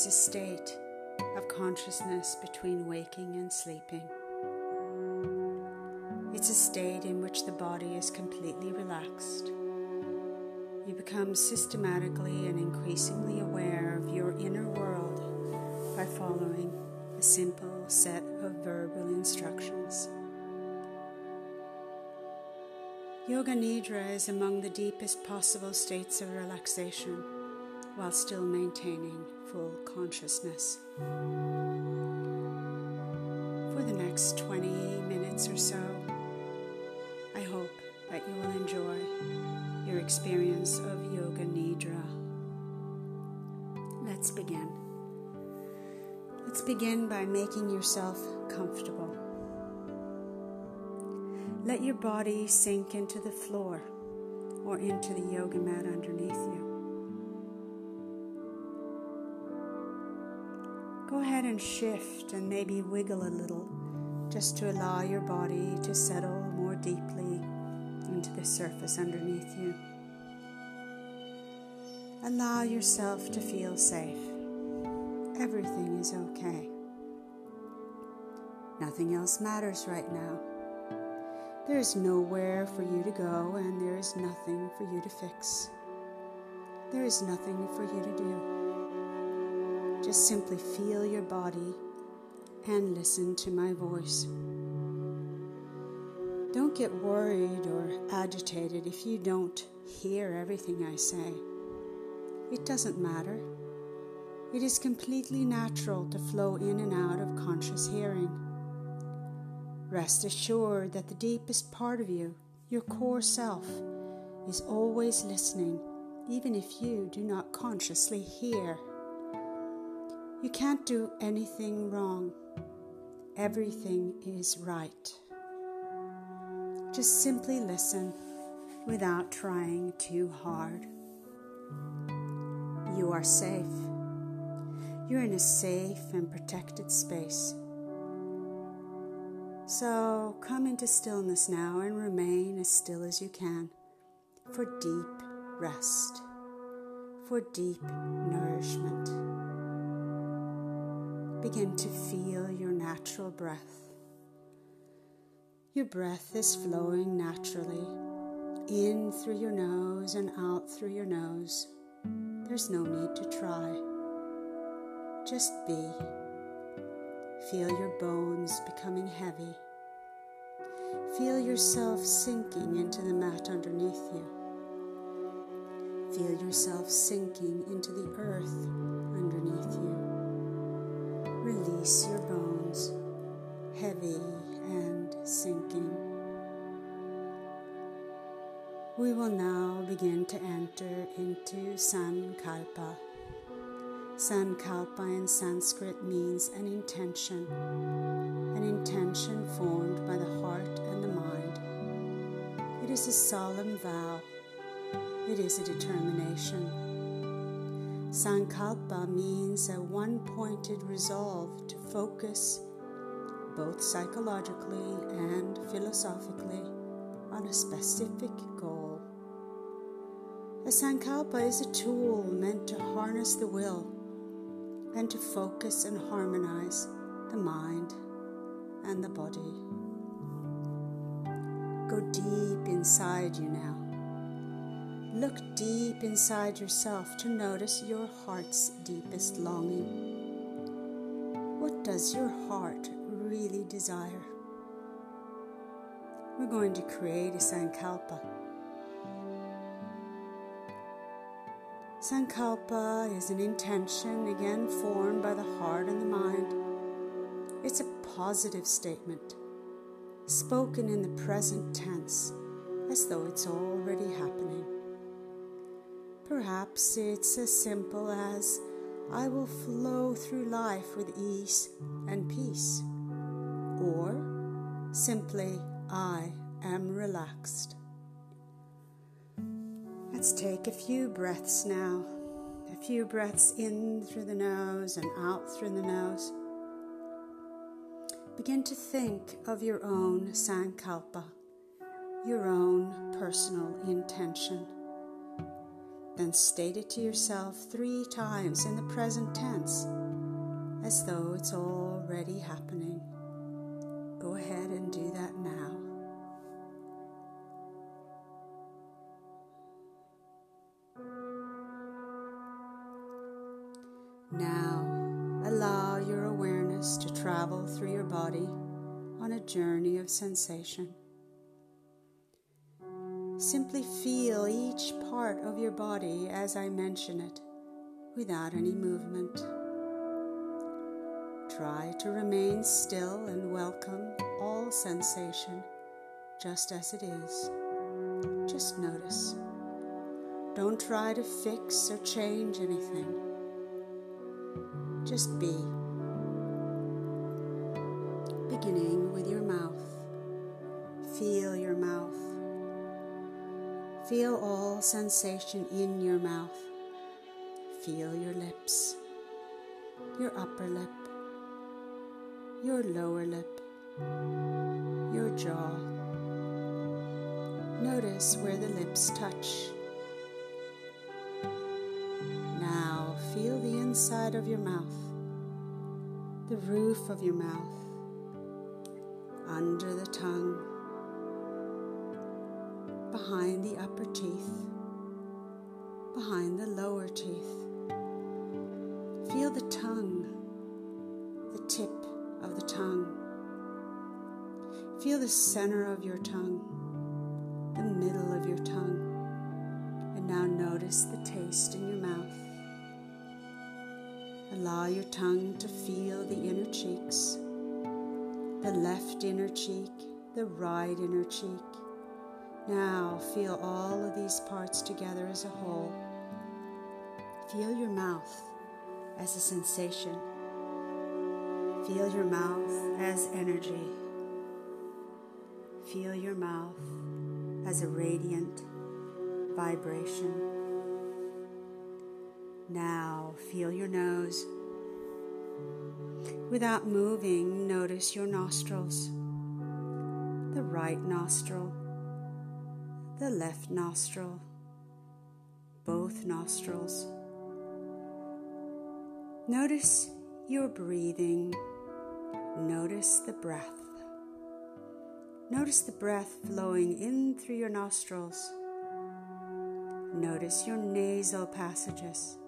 is a state of consciousness between waking and sleeping. It's a state in which the body is completely relaxed. You become systematically and increasingly aware of your inner world by following a simple set of verbal instructions. Yoga Nidra is among the deepest possible states of relaxation while still maintaining full consciousness. For the next 20 minutes or so, I hope that you will enjoy your experience of Yoga Nidra. Let's begin. Let's begin by making yourself comfortable. Let your body sink into the floor or into the yoga mat underneath you. Go ahead and shift and maybe wiggle a little just to allow your body to settle more deeply into the surface underneath you. Allow yourself to feel safe. Everything is okay. Nothing else matters right now. There is nowhere for you to go, and there is nothing for you to fix. There is nothing for you to do. Just simply feel your body and listen to my voice. Don't get worried or agitated if you don't hear everything I say. It doesn't matter. It is completely natural to flow in and out of conscious hearing. Rest assured that the deepest part of you, your core self, is always listening, even if you do not consciously hear. You can't do anything wrong. Everything is right. Just simply listen without trying too hard. You are safe. You're in a safe and protected space. So come into stillness now and remain as still as you can for deep rest, for deep nourishment. Begin to feel your natural breath. Your breath is flowing naturally in through your nose and out through your nose. There's no need to try. Just be. Feel your bones becoming heavy. Feel yourself sinking into the mat underneath you. Feel yourself sinking into the earth underneath you. Release your bones, heavy and sinking. We will now begin to enter into Sankalpa. Sankalpa in Sanskrit means an intention, an intention formed by the heart and the mind. It is a solemn vow, it is a determination. Sankalpa means a one pointed resolve to focus, both psychologically and philosophically, on a specific goal. A sankalpa is a tool meant to harness the will and to focus and harmonize the mind and the body. Go deep inside you now. Look deep inside yourself to notice your heart's deepest longing. What does your heart really desire? We're going to create a sankalpa. Sankalpa is an intention, again formed by the heart and the mind. It's a positive statement, spoken in the present tense, as though it's already happening. Perhaps it's as simple as I will flow through life with ease and peace, or simply I am relaxed. Let's take a few breaths now. A few breaths in through the nose and out through the nose. Begin to think of your own sankalpa, your own personal intention. Then state it to yourself three times in the present tense as though it's already happening. Go ahead and do that now. Now, allow your awareness to travel through your body on a journey of sensation. Simply feel each part of your body as I mention it without any movement. Try to remain still and welcome all sensation just as it is. Just notice. Don't try to fix or change anything. Just be. Beginning with your mouth. Feel your mouth. Feel all sensation in your mouth. Feel your lips, your upper lip, your lower lip, your jaw. Notice where the lips touch. Now feel the inside of your mouth, the roof of your mouth, under the tongue behind the upper teeth, behind the lower teeth. Feel the tongue, the tip of the tongue. Feel the center of your tongue, the middle of your tongue. And now notice the taste in your mouth. Allow your tongue to feel the inner cheeks, the left inner cheek, the right inner cheek now feel all of these parts together as a whole. Feel your mouth as a sensation. Feel your mouth as energy. Feel your mouth as a radiant vibration. Now feel your nose. Without moving, notice your nostrils. The right nostril the left nostril, both nostrils. Notice your breathing. Notice the breath. Notice the breath flowing in through your nostrils. Notice your nasal passages.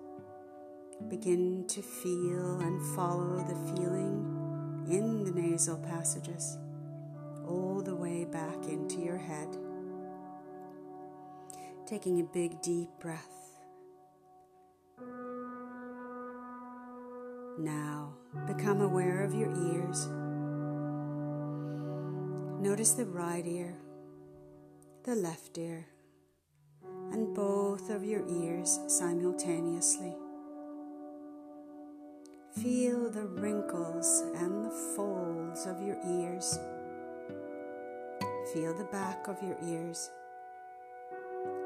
Begin to feel and follow the feeling in the nasal passages all the way back into your head taking a big deep breath. Now become aware of your ears. Notice the right ear, the left ear, and both of your ears simultaneously. Feel the wrinkles and the folds of your ears. Feel the back of your ears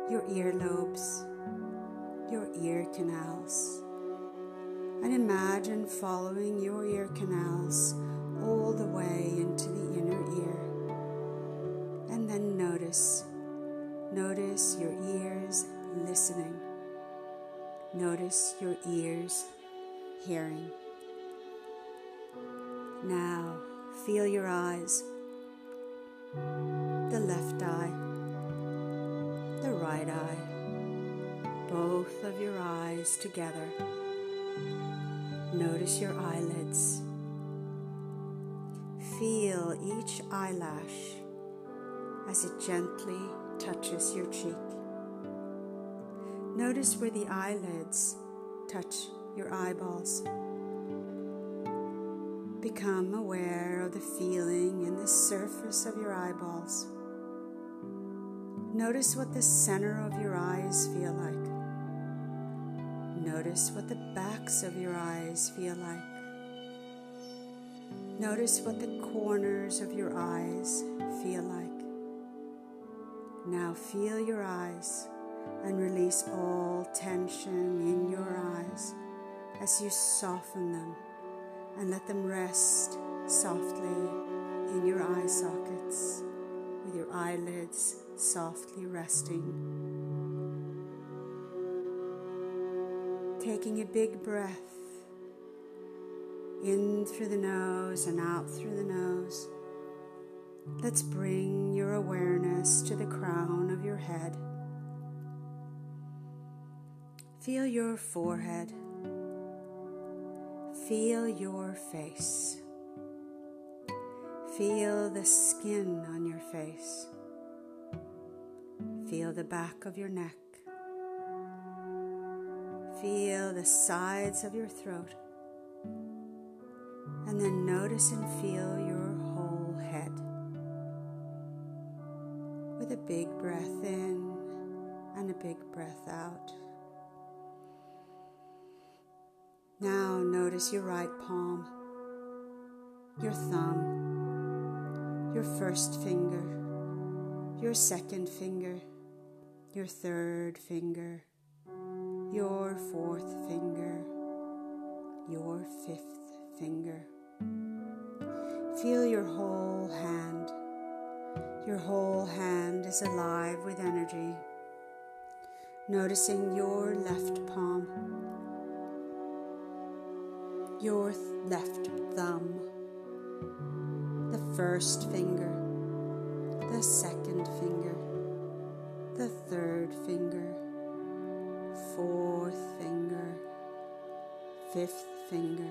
your earlobes, your ear canals, and imagine following your ear canals all the way into the inner ear. And then notice, notice your ears listening. Notice your ears hearing. Now, feel your eyes, the left eye the right eye, both of your eyes together. Notice your eyelids. Feel each eyelash as it gently touches your cheek. Notice where the eyelids touch your eyeballs. Become aware of the feeling in the surface of your eyeballs. Notice what the center of your eyes feel like. Notice what the backs of your eyes feel like. Notice what the corners of your eyes feel like. Now feel your eyes and release all tension in your eyes as you soften them and let them rest softly in your eye sockets with your eyelids softly resting. taking a big breath in through the nose and out through the nose. Let's bring your awareness to the crown of your head. Feel your forehead. Feel your face. Feel the skin on your face. Feel the back of your neck. Feel the sides of your throat. And then notice and feel your whole head. With a big breath in and a big breath out. Now notice your right palm, your thumb, your first finger, your second finger, your third finger, your fourth finger, your fifth finger. Feel your whole hand. Your whole hand is alive with energy. Noticing your left palm your left thumb, first finger, the second finger, the third finger, fourth finger, fifth finger.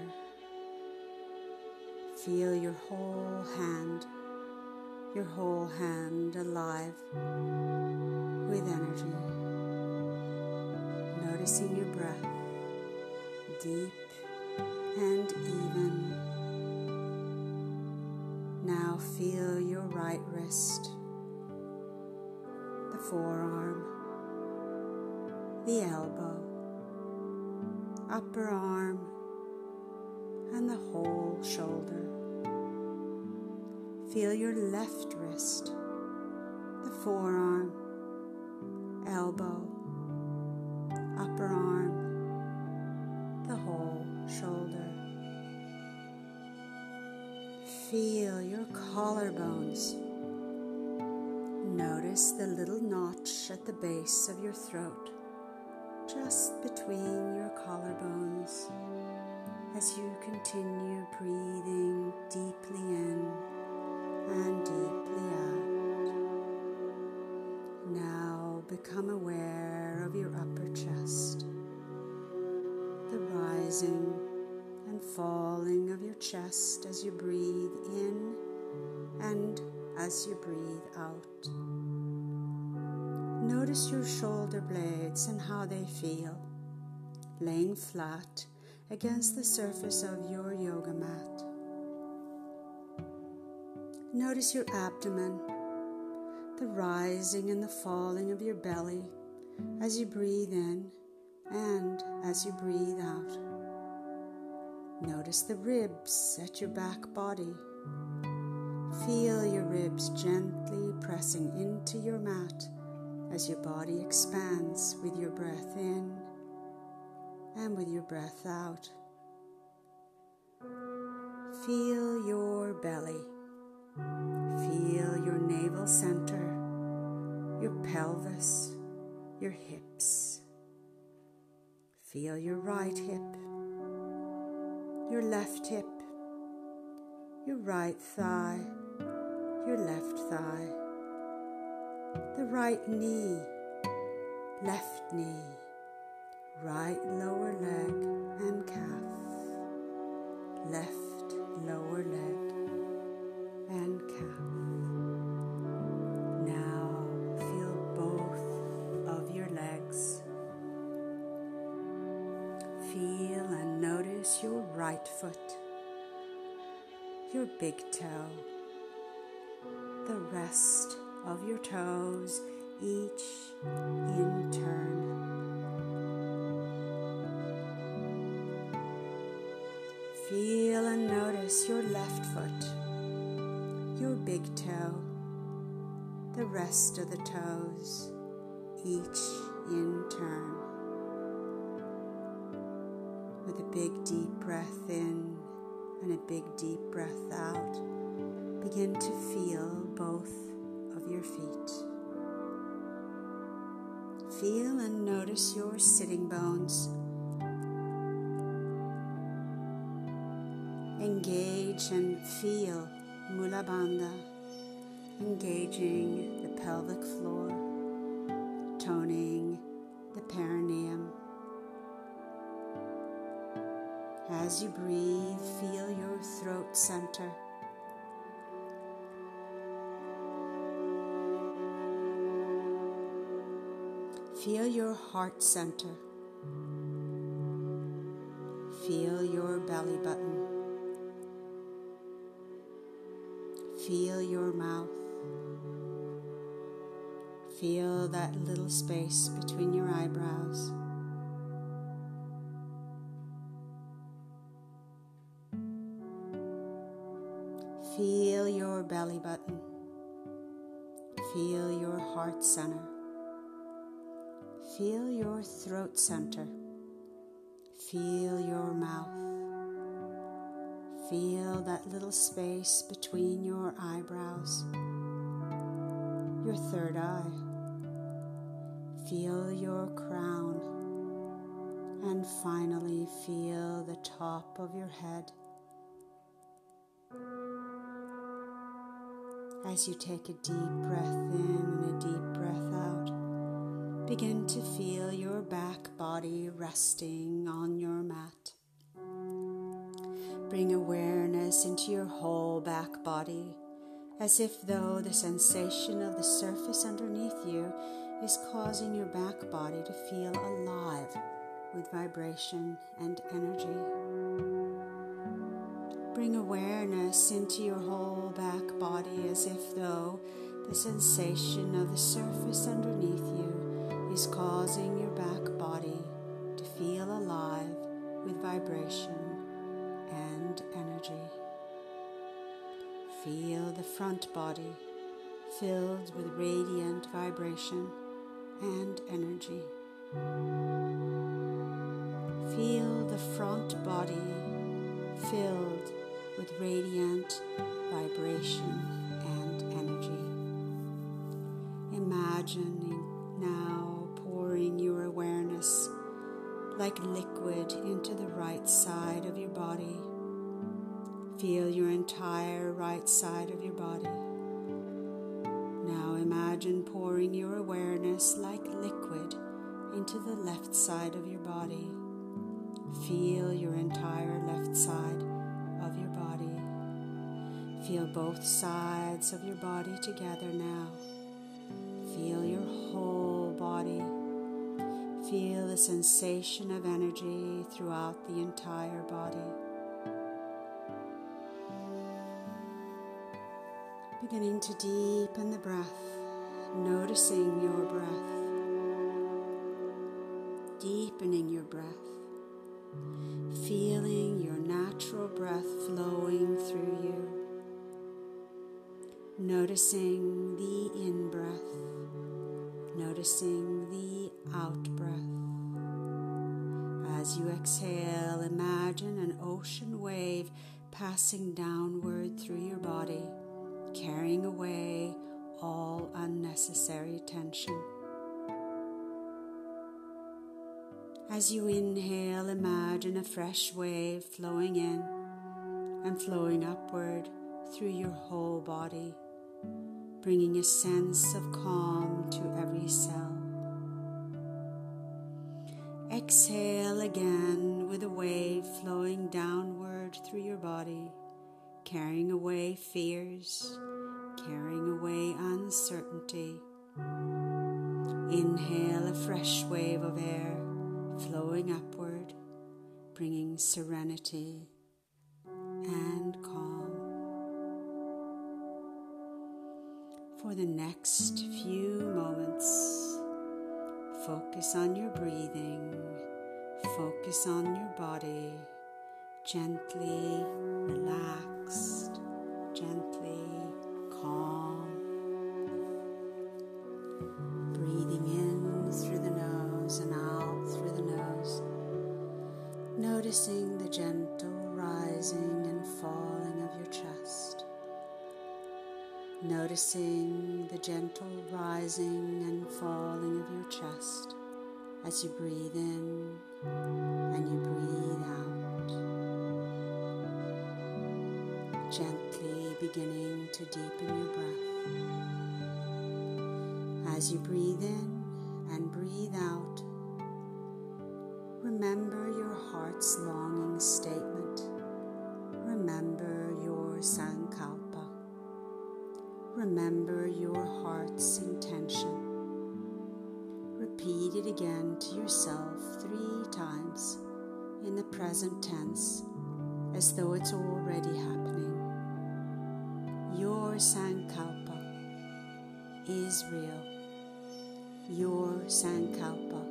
Feel your whole hand, your whole hand alive with energy. Noticing your breath deep and even. Now feel your right wrist, the forearm, the elbow, upper arm, and the whole shoulder. Feel your left wrist, the forearm, Notice the little notch at the base of your throat, just between your collarbones, as you continue breathing deeply in and deeply out. Now become aware of your upper chest, the rising and falling of your chest as you breathe in and as you breathe out. Notice your shoulder blades and how they feel, laying flat against the surface of your yoga mat. Notice your abdomen, the rising and the falling of your belly as you breathe in and as you breathe out. Notice the ribs at your back body. Feel your ribs gently pressing into your mat as your body expands with your breath in and with your breath out. Feel your belly. Feel your navel center, your pelvis, your hips. Feel your right hip your left hip, your right thigh, your left thigh, the right knee, left knee, right lower leg and calf, left lower leg and calf. Now feel both of your legs. Feel and notice your right foot, your big toe, the rest of your toes, each in turn. Feel and notice your left foot, your big toe, the rest of the toes, each in turn with a big deep breath in and a big deep breath out, begin to feel both of your feet. Feel and notice your sitting bones. Engage and feel Mula Bandha, engaging the pelvic floor, toning the perineum. As you breathe, feel your throat center. Feel your heart center. Feel your belly button. Feel your mouth. Feel that little space between your eyebrows. Feel your belly button. Feel your heart center. Feel your throat center. Feel your mouth. Feel that little space between your eyebrows, your third eye. Feel your crown. And finally, feel the top of your head. As you take a deep breath in and a deep breath out. Begin to feel your back body resting on your mat. Bring awareness into your whole back body, as if though the sensation of the surface underneath you is causing your back body to feel alive with vibration and energy. Bring awareness into your whole back body as if though the sensation of the surface underneath you is causing your back body to feel alive with vibration and energy. Feel the front body filled with radiant vibration and energy. Feel the front body filled with radiant vibration and energy. Imagining like liquid into the right side of your body. Feel your entire right side of your body. Now imagine pouring your awareness like liquid into the left side of your body. Feel your entire left side of your body. Feel both sides of your body together now. Feel your whole body Feel the sensation of energy throughout the entire body. Beginning to deepen the breath, noticing your breath, deepening your breath, feeling your natural breath flowing through you, noticing the in breath, noticing the out breath. As you exhale, imagine an ocean wave passing downward through your body, carrying away all unnecessary tension. As you inhale, imagine a fresh wave flowing in and flowing upward through your whole body, bringing a sense of calm to every cell. Exhale again with a wave flowing downward through your body, carrying away fears, carrying away uncertainty. Inhale a fresh wave of air flowing upward, bringing serenity and calm. For the next few moments, Focus on your breathing, focus on your body, gently relaxed, gently calm. Breathing in through the nose and out through the nose, noticing the gentle rising and falling of your chest. Noticing the gentle rising and falling of your chest as you breathe in and you breathe out. gently beginning to deepen your breath. As you breathe in and breathe out, remember your heart's longing statement. Remember Remember your heart's intention. Repeat it again to yourself three times in the present tense as though it's already happening. Your Sankalpa is real. Your Sankalpa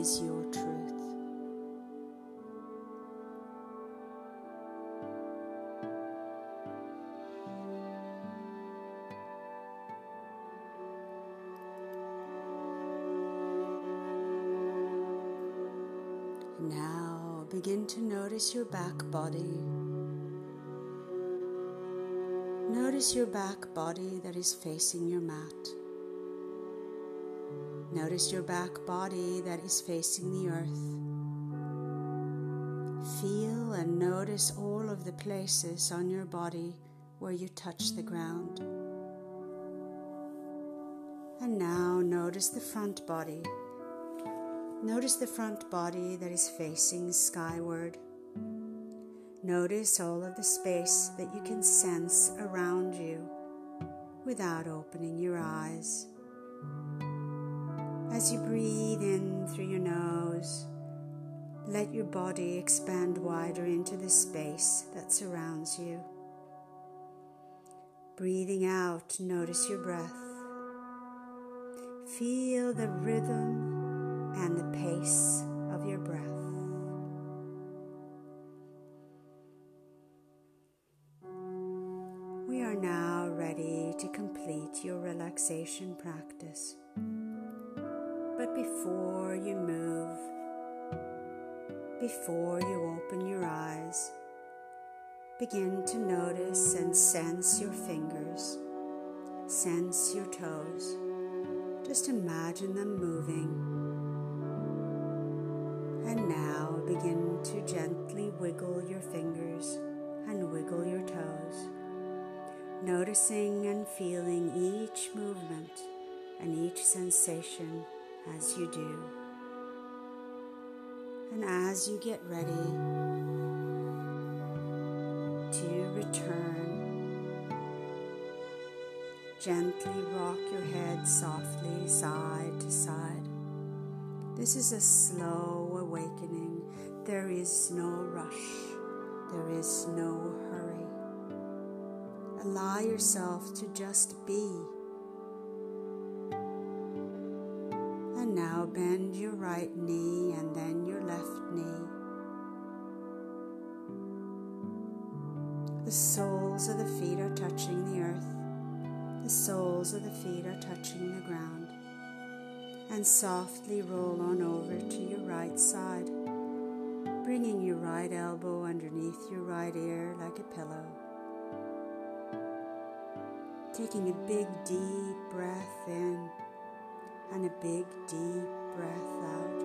is your truth. Begin to notice your back body. Notice your back body that is facing your mat. Notice your back body that is facing the earth. Feel and notice all of the places on your body where you touch the ground. And now notice the front body Notice the front body that is facing skyward. Notice all of the space that you can sense around you without opening your eyes. As you breathe in through your nose, let your body expand wider into the space that surrounds you. Breathing out, notice your breath. Feel the rhythm and the pace of your breath. We are now ready to complete your relaxation practice. But before you move, before you open your eyes, begin to notice and sense your fingers, sense your toes. Just imagine them moving wiggle your toes, noticing and feeling each movement and each sensation as you do. And as you get ready to return, gently rock your head softly side to side. This is a slow awakening. There is no rush, there is no hurry. Allow yourself to just be. And now bend your right knee and then your left knee. The soles of the feet are touching the earth. The soles of the feet are touching the ground and softly roll on over to your right side, bringing your right elbow underneath your right ear like a pillow. Taking a big deep breath in and a big deep breath out.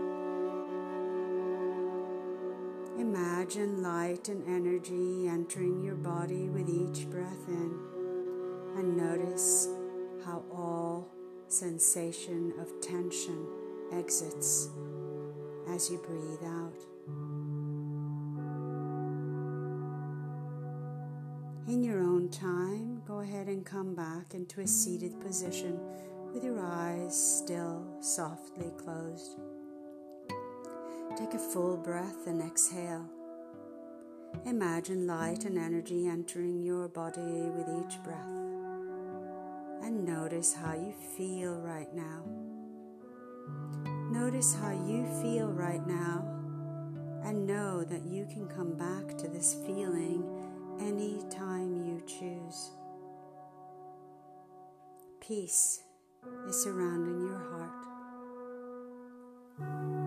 Imagine light and energy entering your body with each breath in, and notice how all sensation of tension exits as you breathe out. In your own time, go ahead and come back into a seated position with your eyes still softly closed. Take a full breath and exhale. Imagine light and energy entering your body with each breath and notice how you feel right now. Notice how you feel right now and know that you can come back to this feeling you choose. Peace is surrounding your heart.